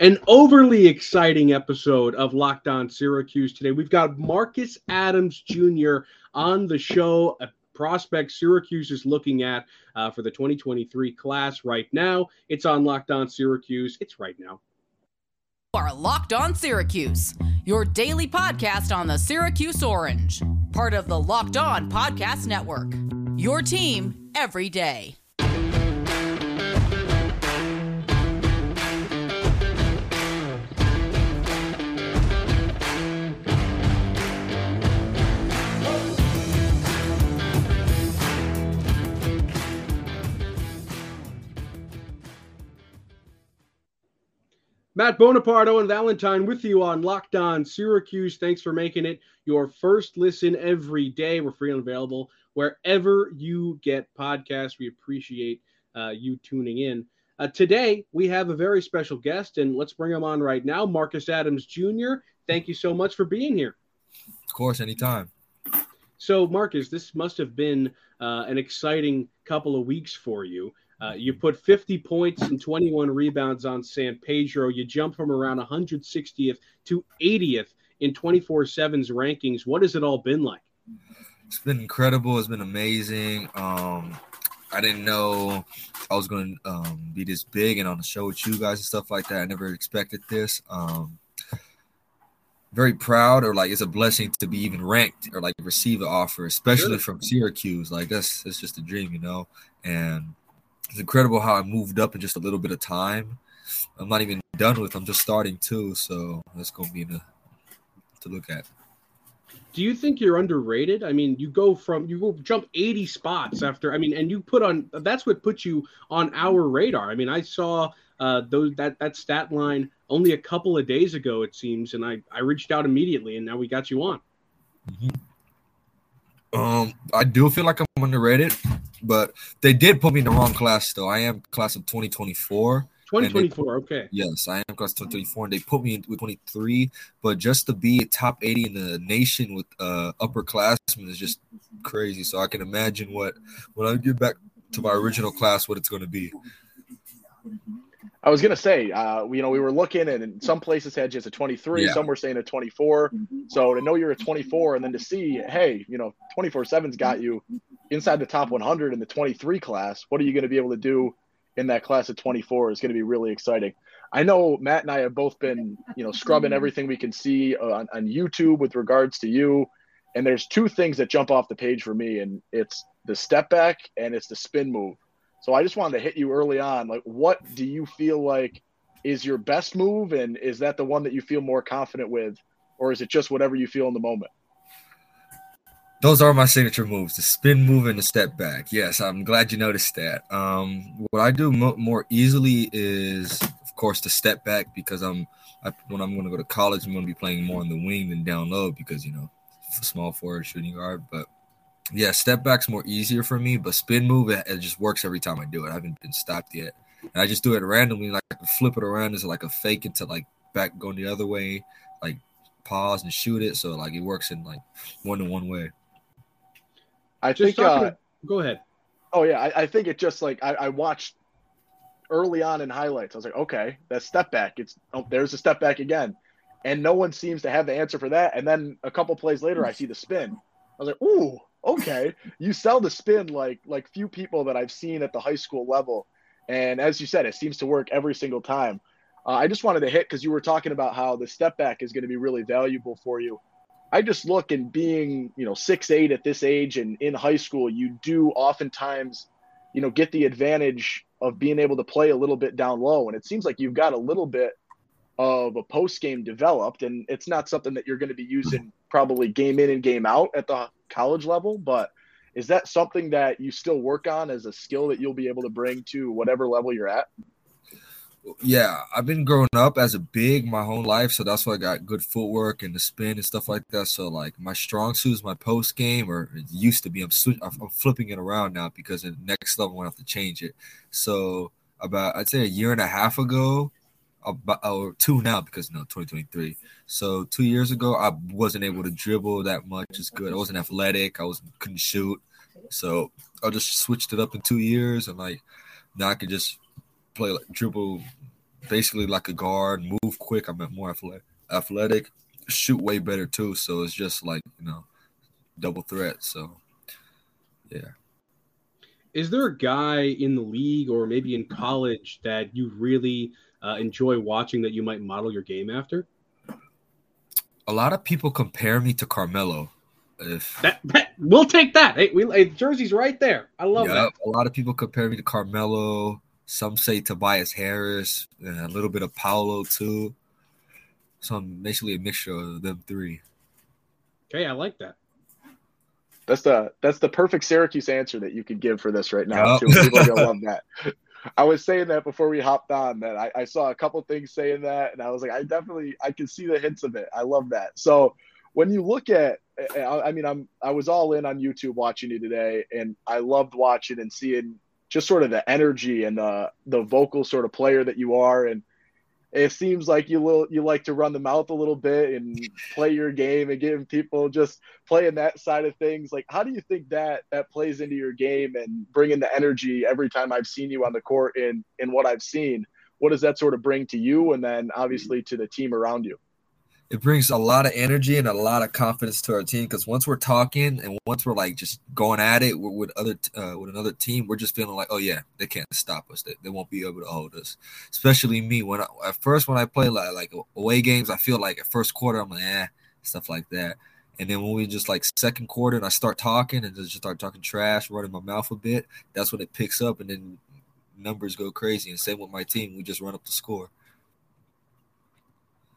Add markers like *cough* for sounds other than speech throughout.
an overly exciting episode of Locked On Syracuse today. We've got Marcus Adams Jr. on the show, a prospect Syracuse is looking at uh, for the 2023 class right now. It's on Locked On Syracuse. It's right now. Are Locked On Syracuse, your daily podcast on the Syracuse Orange, part of the Locked On Podcast Network. Your team every day. Matt Bonaparte, Owen Valentine with you on Locked On Syracuse. Thanks for making it your first listen every day. We're free and available wherever you get podcasts. We appreciate uh, you tuning in. Uh, today, we have a very special guest, and let's bring him on right now. Marcus Adams Jr., thank you so much for being here. Of course, anytime. So, Marcus, this must have been uh, an exciting couple of weeks for you. Uh, you put 50 points and 21 rebounds on San Pedro. You jump from around 160th to 80th in 24 7's rankings. What has it all been like? It's been incredible. It's been amazing. Um, I didn't know I was going to um, be this big and on the show with you guys and stuff like that. I never expected this. Um, very proud or like it's a blessing to be even ranked or like receive an offer, especially from Syracuse. Like that's that's just a dream, you know. And it's incredible how I moved up in just a little bit of time. I'm not even done with. I'm just starting too, so that's gonna be the, to look at. Do you think you're underrated? I mean, you go from you go jump 80 spots after. I mean, and you put on that's what put you on our radar. I mean, I saw uh, those that that stat line only a couple of days ago, it seems, and I I reached out immediately, and now we got you on. Mm-hmm. Um, I do feel like I'm underrated. But they did put me in the wrong class, though. I am class of 2024. 2024, okay. Yes, I am class 2024, and they put me in with 23. But just to be top 80 in the nation with uh, upperclassmen is just crazy. So I can imagine what when I get back to my original class, what it's going to be. I was gonna say, uh, you know, we were looking, and some places had just a 23, yeah. some were saying a 24. So to know you're a 24, and then to see, hey, you know, 24 7's got you inside the top 100 in the 23 class. What are you going to be able to do in that class of 24 is going to be really exciting. I know Matt and I have both been, you know, scrubbing everything we can see on, on YouTube with regards to you. And there's two things that jump off the page for me, and it's the step back and it's the spin move. So I just wanted to hit you early on. Like, what do you feel like is your best move? And is that the one that you feel more confident with? Or is it just whatever you feel in the moment? Those are my signature moves: the spin move and the step back. Yes, I'm glad you noticed that. Um, what I do mo- more easily is, of course, the step back because I'm I, when I'm going to go to college, I'm going to be playing more on the wing than down low because you know, small forward, shooting guard. But yeah, step back's more easier for me, but spin move it, it, just works every time I do it. I haven't been stopped yet, and I just do it randomly, like flip it around as like a fake into like back going the other way, like pause and shoot it. So like it works in like one to one way. I just think. Uh, go ahead. Oh yeah, I, I, think it just like I, I, watched early on in highlights. I was like, okay, that step back. It's oh, there's a step back again, and no one seems to have the answer for that. And then a couple plays later, I see the spin. I was like, ooh, okay. you sell the spin like like few people that I've seen at the high school level, and as you said, it seems to work every single time. Uh, I just wanted to hit because you were talking about how the step back is going to be really valuable for you. I just look and being, you know, six eight at this age and in high school, you do oftentimes, you know, get the advantage of being able to play a little bit down low. And it seems like you've got a little bit of a post game developed, and it's not something that you're going to be using probably game in and game out at the college level. But is that something that you still work on as a skill that you'll be able to bring to whatever level you're at? yeah, I've been growing up as a big my whole life, so that's why I got good footwork and the spin and stuff like that. So like my strong suit is my post game, or it used to be. I'm I'm flipping it around now because the next level I have to change it. So about I'd say a year and a half ago, about uh, or two now because no 2023. So two years ago, I wasn't able to dribble that much as good. I wasn't athletic. I was couldn't shoot. So I just switched it up in two years, and like now I can just play like dribble basically like a guard, move quick. I'm more athletic, shoot way better too. So it's just like you know, double threat. So yeah. Is there a guy in the league or maybe in college that you really uh, enjoy watching that you might model your game after? A lot of people compare me to Carmelo. If that, that we'll take that. Hey, we hey, Jersey's right there. I love yeah, that. A lot of people compare me to Carmelo. Some say Tobias Harris, and a little bit of Paolo too. So I'm basically a mixture of them three. Okay, I like that. That's the that's the perfect Syracuse answer that you could give for this right now. Yep. Too. People are gonna *laughs* love that. I was saying that before we hopped on that I, I, saw a couple things saying that, and I was like, I definitely I can see the hints of it. I love that. So when you look at, eh, eh, I mean, I'm I was all in on YouTube watching you today, and I loved watching and seeing just sort of the energy and the the vocal sort of player that you are, and it seems like you will you like to run the mouth a little bit and play your game and give people just playing that side of things. Like how do you think that that plays into your game and bringing the energy every time i've seen you on the court in in what i've seen? What does that sort of bring to you and then obviously to the team around you it brings a lot of energy and a lot of confidence to our team because once we're talking and once we're like just going at it with other uh, with another team, we're just feeling like, oh yeah, they can't stop us. They, they won't be able to hold us. Especially me when I, at first when I play like, like away games, I feel like at first quarter I'm like, eh, stuff like that. And then when we just like second quarter and I start talking and just start talking trash, running my mouth a bit, that's when it picks up and then numbers go crazy. And same with my team, we just run up the score.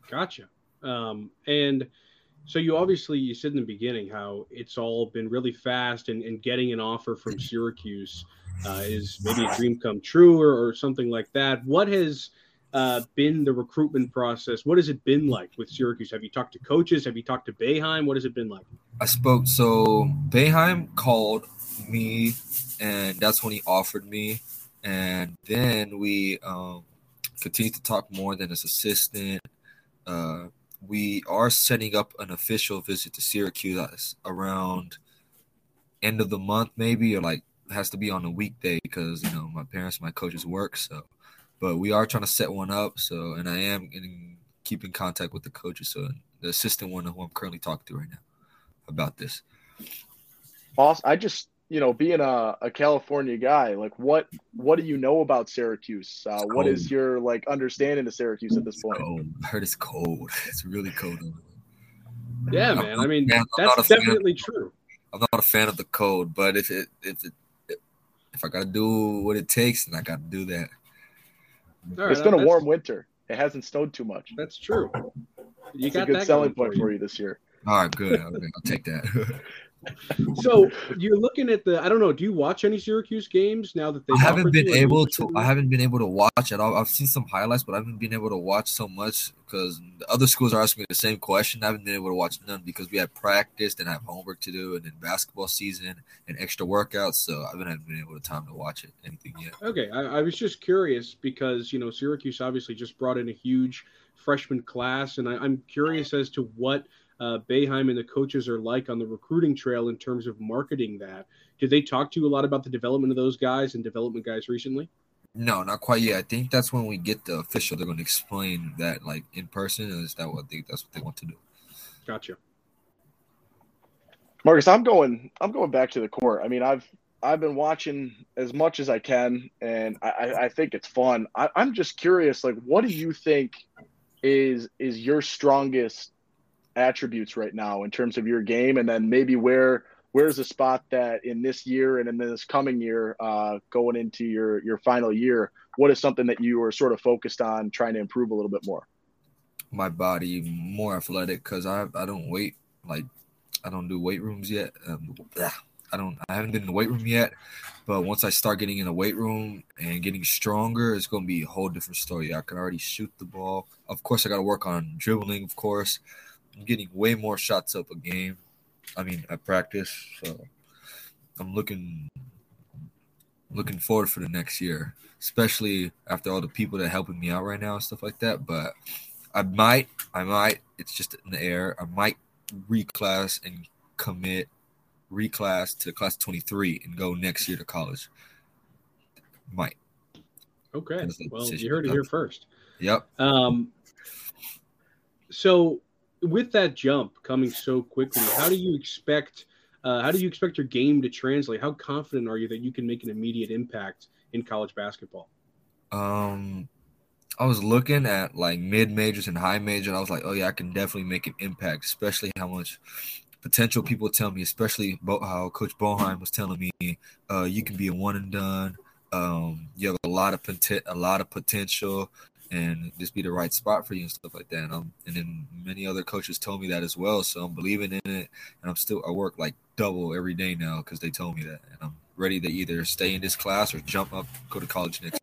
Gotcha. Um, and so you obviously you said in the beginning how it's all been really fast and, and getting an offer from Syracuse uh, is maybe a dream come true or, or something like that. What has uh, been the recruitment process? What has it been like with Syracuse? Have you talked to coaches? Have you talked to Boeheim? What has it been like? I spoke. So Boeheim called me, and that's when he offered me, and then we um, continued to talk more than his assistant. Uh, we are setting up an official visit to Syracuse around end of the month, maybe, or like has to be on a weekday because you know my parents, my coaches work. So, but we are trying to set one up. So, and I am in keeping contact with the coaches. So, the assistant one who I'm currently talking to right now about this. Awesome. I just you know, being a, a California guy, like what what do you know about Syracuse? Uh, what is your like understanding of Syracuse at this point? Cold. I heard it's cold. It's really cold. Yeah, man. I mean, that's definitely true. I'm not a fan of the cold, but if it if it if I gotta do what it takes, then I gotta do that. Right, it's been a warm winter. It hasn't snowed too much. That's true. You it's got a good selling point for you. for you this year. All right, good. I'll, I'll take that. *laughs* so you're looking at the. I don't know. Do you watch any Syracuse games now that they? I haven't been able to. I haven't been able to watch at all. I've seen some highlights, but I haven't been able to watch so much because the other schools are asking me the same question. I haven't been able to watch none because we have practice and I have homework to do, and then basketball season and extra workouts. So I haven't been able to time to watch it anything yet. Okay, I, I was just curious because you know Syracuse obviously just brought in a huge freshman class, and I, I'm curious as to what uh, Boeheim and the coaches are like on the recruiting trail in terms of marketing that. Did they talk to you a lot about the development of those guys and development guys recently? No, not quite yet. I think that's when we get the official. They're going to explain that like in person. And is that what they? That's what they want to do. Gotcha. Marcus, I'm going. I'm going back to the court. I mean, I've I've been watching as much as I can, and I, I think it's fun. I, I'm just curious, like, what do you think is is your strongest attributes right now in terms of your game, and then maybe where where's the spot that in this year and in this coming year, uh, going into your your final year, what is something that you are sort of focused on trying to improve a little bit more? My body more athletic because I I don't weight like I don't do weight rooms yet. Um, I don't I haven't been in the weight room yet, but once I start getting in the weight room and getting stronger, it's gonna be a whole different story. I can already shoot the ball. Of course, I got to work on dribbling, of course, I'm getting way more shots up a game. I mean, I practice. So I'm looking looking forward for the next year, especially after all the people that are helping me out right now and stuff like that. But I might, I might. It's just in the air. I might reclass and commit reclass to class 23 and go next year to college. Might. Okay. Well, you heard it here first. Yep. Um, so with that jump coming so quickly, how do you expect uh, how do you expect your game to translate? How confident are you that you can make an immediate impact in college basketball? Um, I was looking at like mid majors and high majors, and I was like, oh yeah, I can definitely make an impact, especially how much potential people tell me, especially how Coach Boeheim was telling me, uh, you can be a one and done. Um, you have a lot of poten- a lot of potential, and this be the right spot for you and stuff like that. And, um, and then many other coaches told me that as well. So I'm believing in it, and I'm still I work like double every day now because they told me that, and I'm ready to either stay in this class or jump up, go to college next.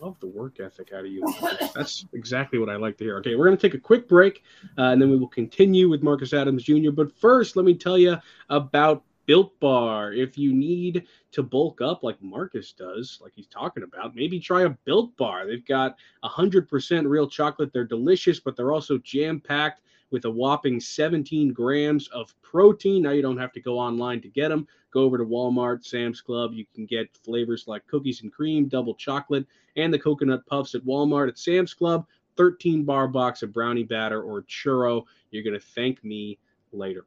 Love the work ethic out of you. That's exactly what I like to hear. Okay, we're going to take a quick break, uh, and then we will continue with Marcus Adams Jr. But first, let me tell you about Built Bar. If you need to bulk up like Marcus does, like he's talking about, maybe try a Built Bar. They've got 100% real chocolate. They're delicious, but they're also jam packed with a whopping 17 grams of protein. Now you don't have to go online to get them. Go over to Walmart, Sam's Club. You can get flavors like cookies and cream, double chocolate, and the coconut puffs at Walmart. At Sam's Club, 13 bar box of brownie batter or churro. You're going to thank me later.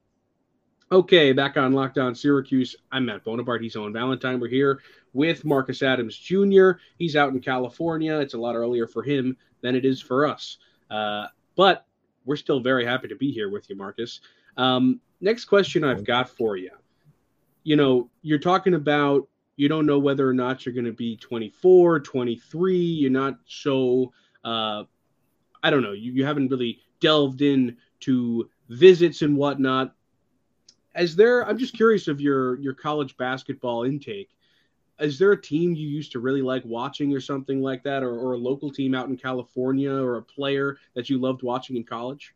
Okay, back on Locked On Syracuse. I'm Matt Bonaparte. He's Owen Valentine. We're here with Marcus Adams Jr. He's out in California. It's a lot earlier for him than it is for us. Uh, but we're still very happy to be here with you, Marcus. Um, next question I've got for you you know, you're talking about you don't know whether or not you're going to be 24, 23. You're not so, uh, I don't know, you, you haven't really delved in to visits and whatnot. As there, I'm just curious of your your college basketball intake. Is there a team you used to really like watching or something like that, or, or a local team out in California, or a player that you loved watching in college?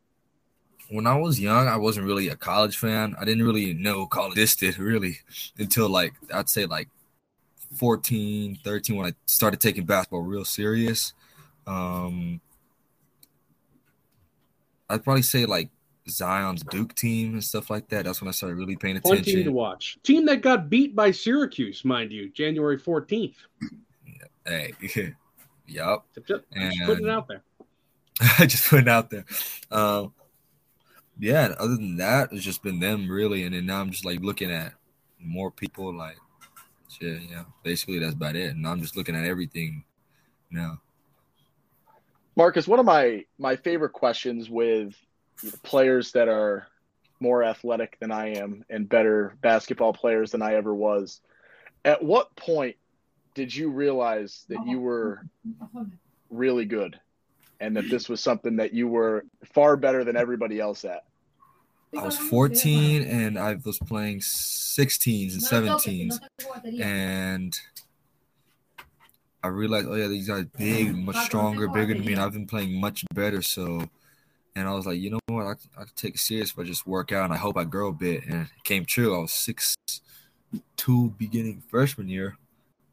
when I was young, I wasn't really a college fan. I didn't really know college existed really until like I'd say like 14, 13 when I started taking basketball real serious. Um, I'd probably say like Zion's Duke team and stuff like that. That's when I started really paying attention. Fun team to watch. Team that got beat by Syracuse, mind you, January 14th. Hey, *laughs* yep. Just, just and putting it out there. I *laughs* just putting it out there. Um, yeah, other than that, it's just been them really. And then now I'm just like looking at more people like shit, yeah. Basically that's about it. And I'm just looking at everything now. Marcus, one of my my favorite questions with players that are more athletic than I am and better basketball players than I ever was. At what point did you realize that you were really good and that this was something that you were far better than everybody else at? I was 14 and I was playing 16s and 17s. And I realized, oh yeah, these guys big, much stronger, bigger than me, and I've been playing much better. So, and I was like, you know what, I, I could take it serious if I just work out, and I hope I grow a bit. And it came true. I was six two beginning freshman year.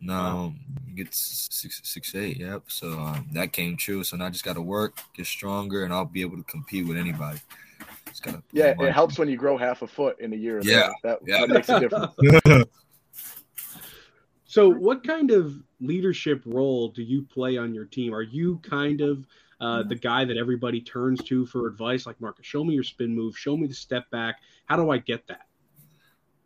Now get six six eight. Yep. So um, that came true. So now I just got to work, get stronger, and I'll be able to compete with anybody. It's kinda yeah, it helps when you grow half a foot in a year. Yeah, that, yeah. that makes a difference. *laughs* so, what kind of leadership role do you play on your team? Are you kind of uh, the guy that everybody turns to for advice? Like, Marcus, show me your spin move, show me the step back. How do I get that?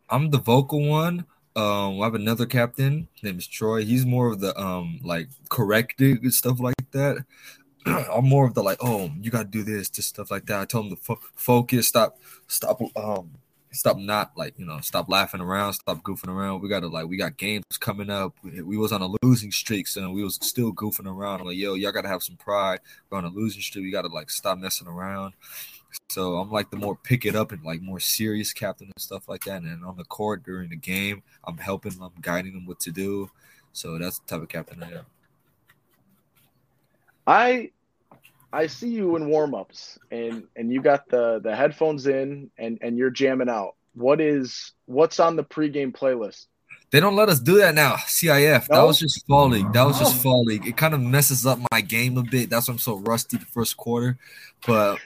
I'm the vocal one. Um, I have another captain named is Troy. He's more of the um like correcting stuff like that. *clears throat* I'm more of the like, oh, you got to do this, just stuff like that. I tell him to fo- focus, stop, stop, um, stop not like you know, stop laughing around, stop goofing around. We got to like, we got games coming up. We, was on a losing streak, so we was still goofing around. I'm like, yo, y'all got to have some pride. We're on a losing streak. We got to like stop messing around. So I'm like the more pick it up and like more serious captain and stuff like that. And on the court during the game, I'm helping, I'm guiding them what to do. So that's the type of captain I am. I I see you in warm-ups and and you got the the headphones in and and you're jamming out. What is what's on the pregame playlist? They don't let us do that now. CIF. No? That was just oh. fall league. That was just fall league. It kind of messes up my game a bit. That's why I'm so rusty the first quarter. But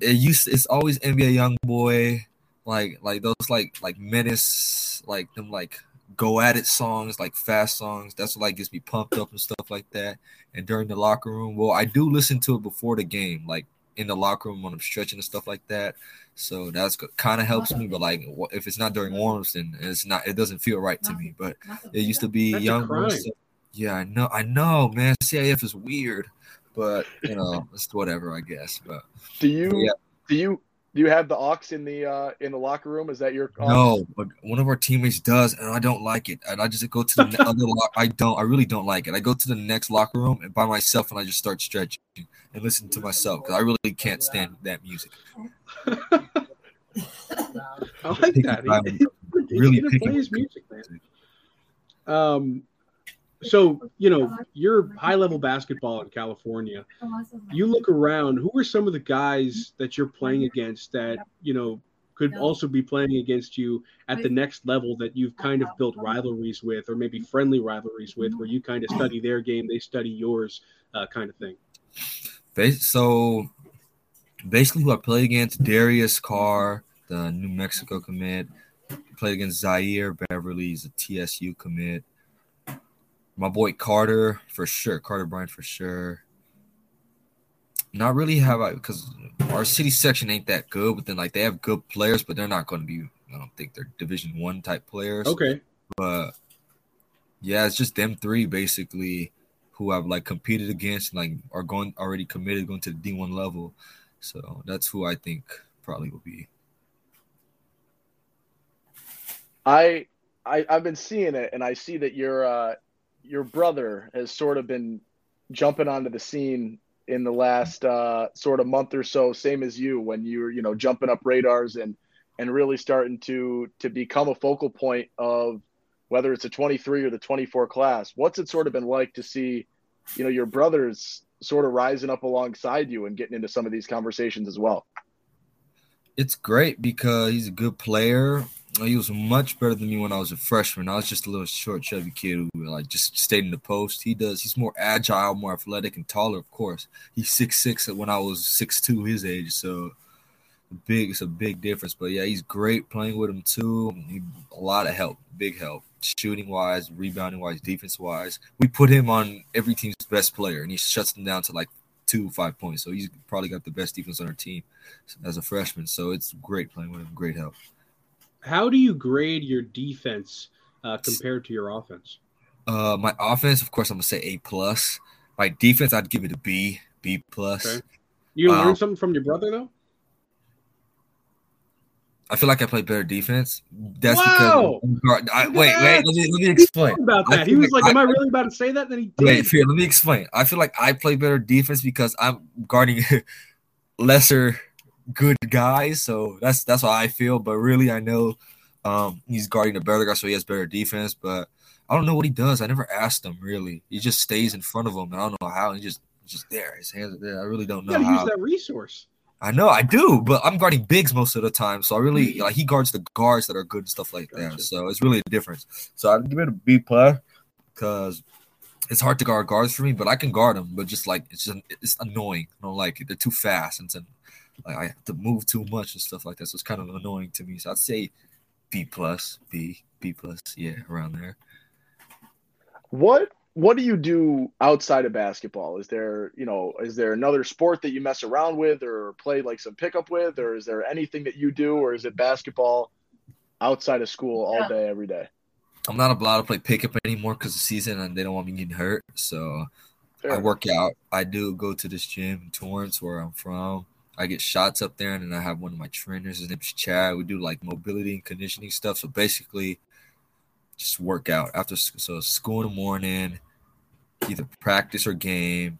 it used it's always NBA YoungBoy, like like those like like menace, like them like go at it songs, like fast songs. That's what like gets me pumped up and stuff like that. And during the locker room, well, I do listen to it before the game, like in the locker room when I'm stretching and stuff like that. So that's kind of helps me. But like, if it's not during warms, then it's not. It doesn't feel right to me. But it used to be That's young. crime. so- yeah, I know. I know, man. CIF is weird, but you know, it's whatever, I guess. But Do you Yeah. do you do you have the aux in the uh in the locker room? Is that your aux? No, but one of our teammates does, and I don't like it. And I just go to the ne- other lock. I don't. I really don't like it. I go to the next locker room and by myself, and I just start stretching and listen to myself because I really can't stand that music. *laughs* I like that. He- really gonna play his music, man. Um, so you know, you're high level basketball in California. You look around. Who are some of the guys that you're playing against that you know could also be playing against you at the next level that you've kind of built rivalries with, or maybe friendly rivalries with, where you kind of study their game, they study yours, uh, kind of thing. So basically, who I played against Darius Carr, the New Mexico commit. Played against Zaire Beverly, he's a TSU commit. My boy Carter for sure, Carter Bryant for sure. Not really have I because our city section ain't that good, but then like they have good players, but they're not going to be. I don't think they're Division One type players. Okay. but yeah, it's just them three basically who I've like competed against, like are going already committed going to the D one level. So that's who I think probably will be. I, I I've been seeing it, and I see that your uh, your brother has sort of been jumping onto the scene in the last uh, sort of month or so, same as you, when you were you know jumping up radars and and really starting to to become a focal point of whether it's a 23 or the 24 class. What's it sort of been like to see, you know, your brothers sort of rising up alongside you and getting into some of these conversations as well? It's great because he's a good player. He was much better than me when I was a freshman. I was just a little short, chubby kid who like just stayed in the post. He does. He's more agile, more athletic, and taller. Of course, he's six six when I was six two his age. So big. It's a big difference. But yeah, he's great playing with him too. He, a lot of help, big help, shooting wise, rebounding wise, defense wise. We put him on every team's best player, and he shuts them down to like two five points. So he's probably got the best defense on our team as a freshman. So it's great playing with him. Great help. How do you grade your defense uh, compared to your offense? Uh, my offense, of course, I'm gonna say A plus. My defense, I'd give it a B, B plus. Okay. You Wow. learn something from your brother though. I feel like I play better defense. That's Wow. because I, wait, wait. Let me let me explain. About that. He was like like, "Am I- I really about to say that?" Then he did. Wait, fear. Let me explain. I feel like I play better defense because I'm guarding *laughs* lesser good guys. So that's that's how I feel. But really, I know um, he's guarding a better guy, so he has better defense. But I don't know what he does. I never asked him really. He just stays in front of him, and I don't know how. He just just there. His hands are there. I really don't you know gotta use that resource. I know I do, but I'm guarding bigs most of the time. So I really like he guards the guards that are good and stuff like that. So it's really a difference. So I'd give it a B plus because it's hard to guard guards for me, but I can guard them. But just like it's just it's annoying. I don't like it. They're too fast and then like I have to move too much and stuff like that. So it's kind of annoying to me. So I'd say B plus, B, B plus, yeah, around there. What what do you do outside of basketball? Is there, you know, is there another sport that you mess around with or play like some pickup with, or is there anything that you do, or is it basketball outside of school all day, every day? I'm not allowed to play pickup anymore because of season and they don't want me getting hurt. So I work out. I do go to this gym in Torrance, where I'm from. I get shots up there, and then I have one of my trainers. His name's Chad. We do like mobility and conditioning stuff. So basically, just work out after. So school in the morning, either practice or game,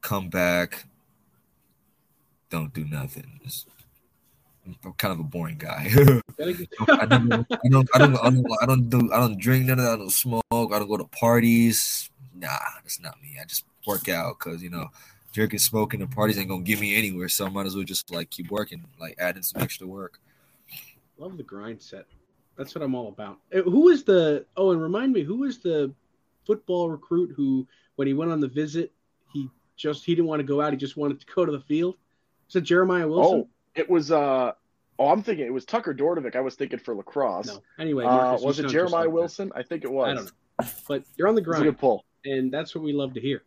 come back, don't do nothing. Just- I'm kind of a boring guy. *laughs* I don't, I don't, I don't, I don't, I don't, do, I don't drink none of that. I don't smoke. I don't go to parties. Nah, that's not me. I just work out because you know, drinking, smoking, and parties ain't gonna get me anywhere. So I might as well just like keep working, like adding some extra work. Love the grind set. That's what I'm all about. Uh, Who is the? Oh, and remind me, who is the football recruit who, when he went on the visit, he just he didn't want to go out. He just wanted to go to the field. Is it Jeremiah Wilson? Oh, it was uh Oh, I'm thinking it was Tucker Dordevic. I was thinking for lacrosse. No. Anyway, Uh, Marcus, you was it Jeremiah like that. Wilson? I think it was. I don't know. But you're on the It's a grind. good pull. and that's what we love to hear.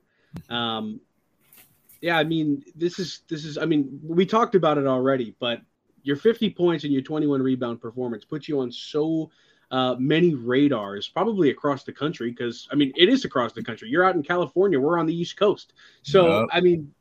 Um, yeah, I mean, this is this is. I mean, we talked about it already, but your 50 points and your 21 rebound performance puts you on so uh, many radars, probably across the country. Because I mean, it is across the country. You're out in California. We're on the East Coast, so Yep. I mean,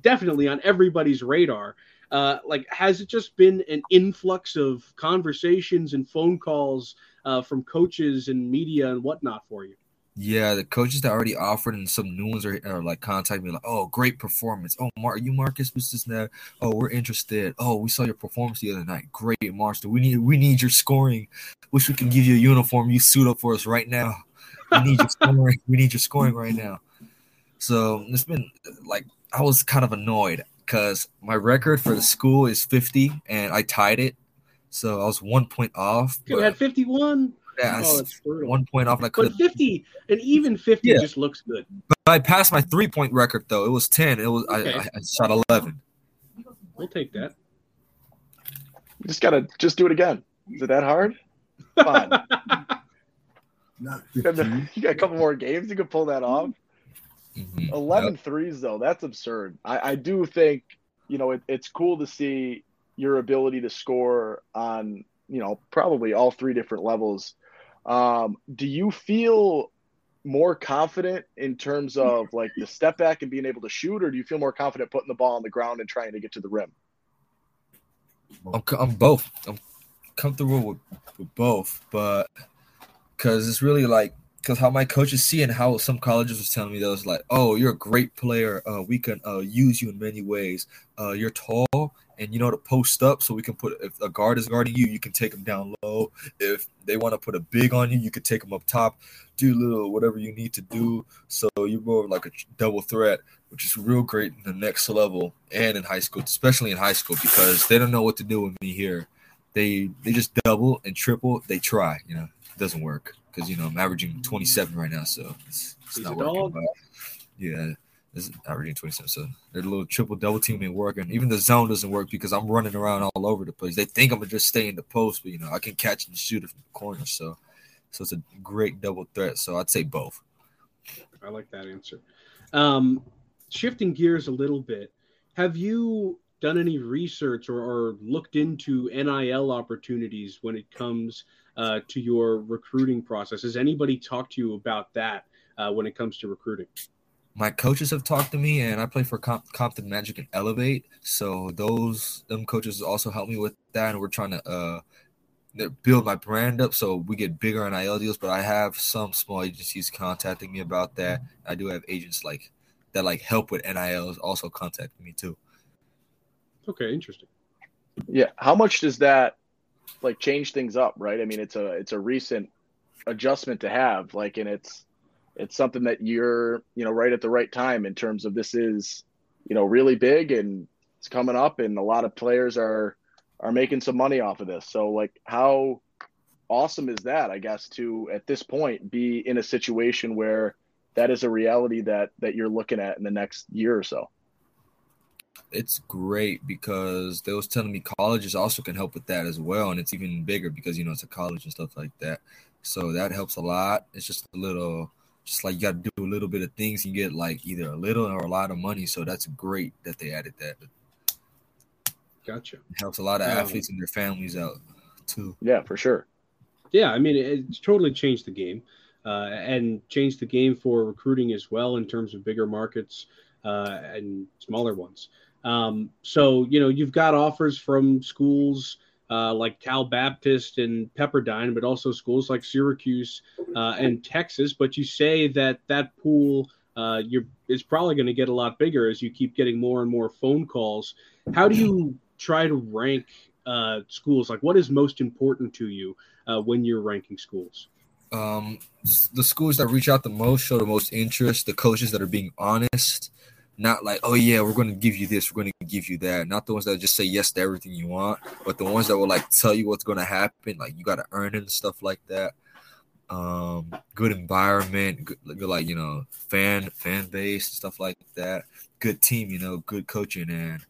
definitely on everybody's radar. Uh, like, has it just been an influx of conversations and phone calls uh, from coaches and media and whatnot for you? Yeah, the coaches that already offered and some new ones are, are like contacting me like, oh, great performance. Oh, Mark, you Marcus was just there. Oh, we're interested. Oh, we saw your performance the other night. Great, Marston. We need we need your scoring. Wish we can give you a uniform. You suit up for us right now. We need your *laughs* scoring. We need your scoring right now. So it's been like I was kind of annoyed because my record for the school is 50 and I tied it. So I was one point off. You had 51. Yeah, I Oh, s- it's brutal. one point off and I could But 50, and even 50 Yeah. just looks good. But I passed my three point record though. It was ten. It was Okay. I, I, I shot eleven. We'll take that. You just gotta just do it again. Is it that hard? Come on. *laughs* Not You got, 15. you got a couple more games. You can pull that off. Mhm. 11 threes though that's absurd i, I do think you know it, it's cool to see your ability to score on you know probably all three different levels um, do you feel more confident in terms of like the step back and being able to shoot or do you feel more confident putting the ball on the ground and trying to get to the rim I'm, I'm both. I'm comfortable with, with both, but because it's really like because how my coaches see and how some colleges was telling me that was like, oh, you're a great player. Uh, we can uh, use you in many ways. Uh, you're tall and you know to post up, so we can put if a guard is guarding you, you can take them down low. If they want to put a big on you, you can take them up top. Do little whatever you need to do, so you're more like a double threat, which is real great in the next level and in high school, especially in high school because they don't know what to do with me here. They they just double and triple. They try, you know, it doesn't work because you know I'm averaging 27 right now, so it's, it's not working. But yeah, it's averaging 27. So they're a little triple double teaming working. Even the zone doesn't work because I'm running around all over the place. They think I'm gonna just stay in the post, but you know I can catch and shoot it from the corner. So so it's a great double threat. So I'd say both. I like that answer. Um, shifting gears a little bit, have you done any research or, or looked into NIL opportunities when it comes uh, to your recruiting process? Has anybody talked to you about that uh, when it comes to recruiting? My coaches have talked to me and i play for Com- compton magic and elevate so those them coaches also help me with that and we're trying to uh build my brand up so we get bigger nil deals but i have some small agencies contacting me about that. I do have agents like that like help with nils also contacting me too. Okay, interesting. yeah how much does that like change things up right? I mean it's a it's a recent adjustment to have like and it's it's something that you're you know right at the right time in terms of this is you know really big and it's coming up and a lot of players are are making some money off of this. So like how awesome is that i guess to at this point be in a situation where that is a reality that that you're looking at in the next year or so? It's great because they was telling me colleges also can help with that as well and it's even bigger because you know it's a college and stuff like that. So that helps a lot. It's just a little just like you got to do a little bit of things you get like either a little or a lot of money so that's great that they added that it Gotcha. helps a lot of Yeah. athletes and their families out too yeah for sure Yeah, I mean, it- it's totally changed the game uh, and changed the game for recruiting as well in terms of bigger markets uh, and smaller ones. Um, so, you know, you've got offers from schools uh, like Cal Baptist and Pepperdine, but also schools like Syracuse uh, and Texas. But you say that that pool uh, you're, is probably going to get a lot bigger as you keep getting more and more phone calls. How do you try to rank uh, schools? Like, what is most important to you uh, when you're ranking schools? um the schools that reach out the most show the most interest the coaches that are being honest not like oh yeah we're going to give you this we're going to give you that. Not the ones that just say yes to everything you want but the ones that will like tell you what's going to happen like you got to earn it and stuff like that. Um good environment good, good like you know fan fan base stuff like that. Good team you know good coaching and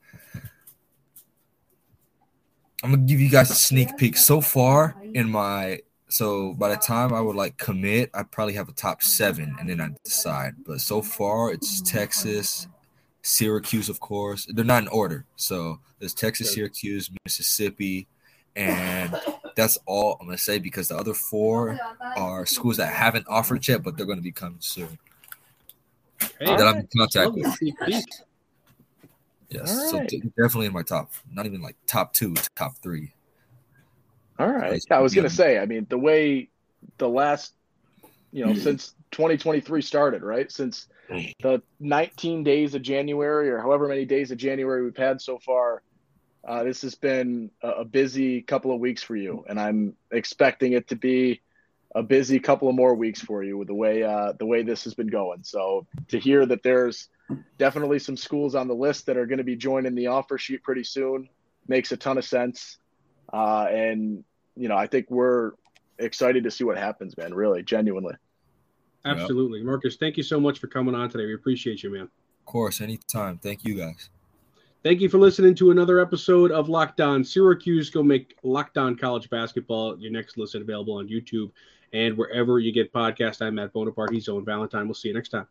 I'm gonna give you guys a sneak peek. So far in my so by the time I would like commit, I probably have a top seven, and then I decide. But so far, it's Texas, Syracuse, of course. They're not in order. So there's Texas, Syracuse, Mississippi, and that's all I'm gonna say because the other four are schools that haven't offered yet, but they're gonna be coming soon. Hey, that I'm in contact with. Yes, All so definitely in my top, not even like top two, top three. All right. Nice. Yeah, I was gonna say. I mean, the way the last, you know, mm-hmm. since 2023 started, right? Since the 19 days of January or however many days of January we've had so far, uh, this has been a, a busy couple of weeks for you, and I'm expecting it to be a busy couple of more weeks for you with the way uh, the way this has been going. So to hear that there's definitely some schools on the list that are going to be joining the offer sheet pretty soon makes a ton of sense. Uh, and you know, I think we're excited to see what happens, man. Really, genuinely. Absolutely. Marcus, thank you so much for coming on today. We appreciate you, man. Of course, anytime. Thank you guys. Thank you for listening to another episode of Locked On Syracuse. Go make Locked On College Basketball your next listen available on YouTube and wherever you get podcasts. I'm Matt Bonaparte. He's Owen Valentine. We'll see you next time.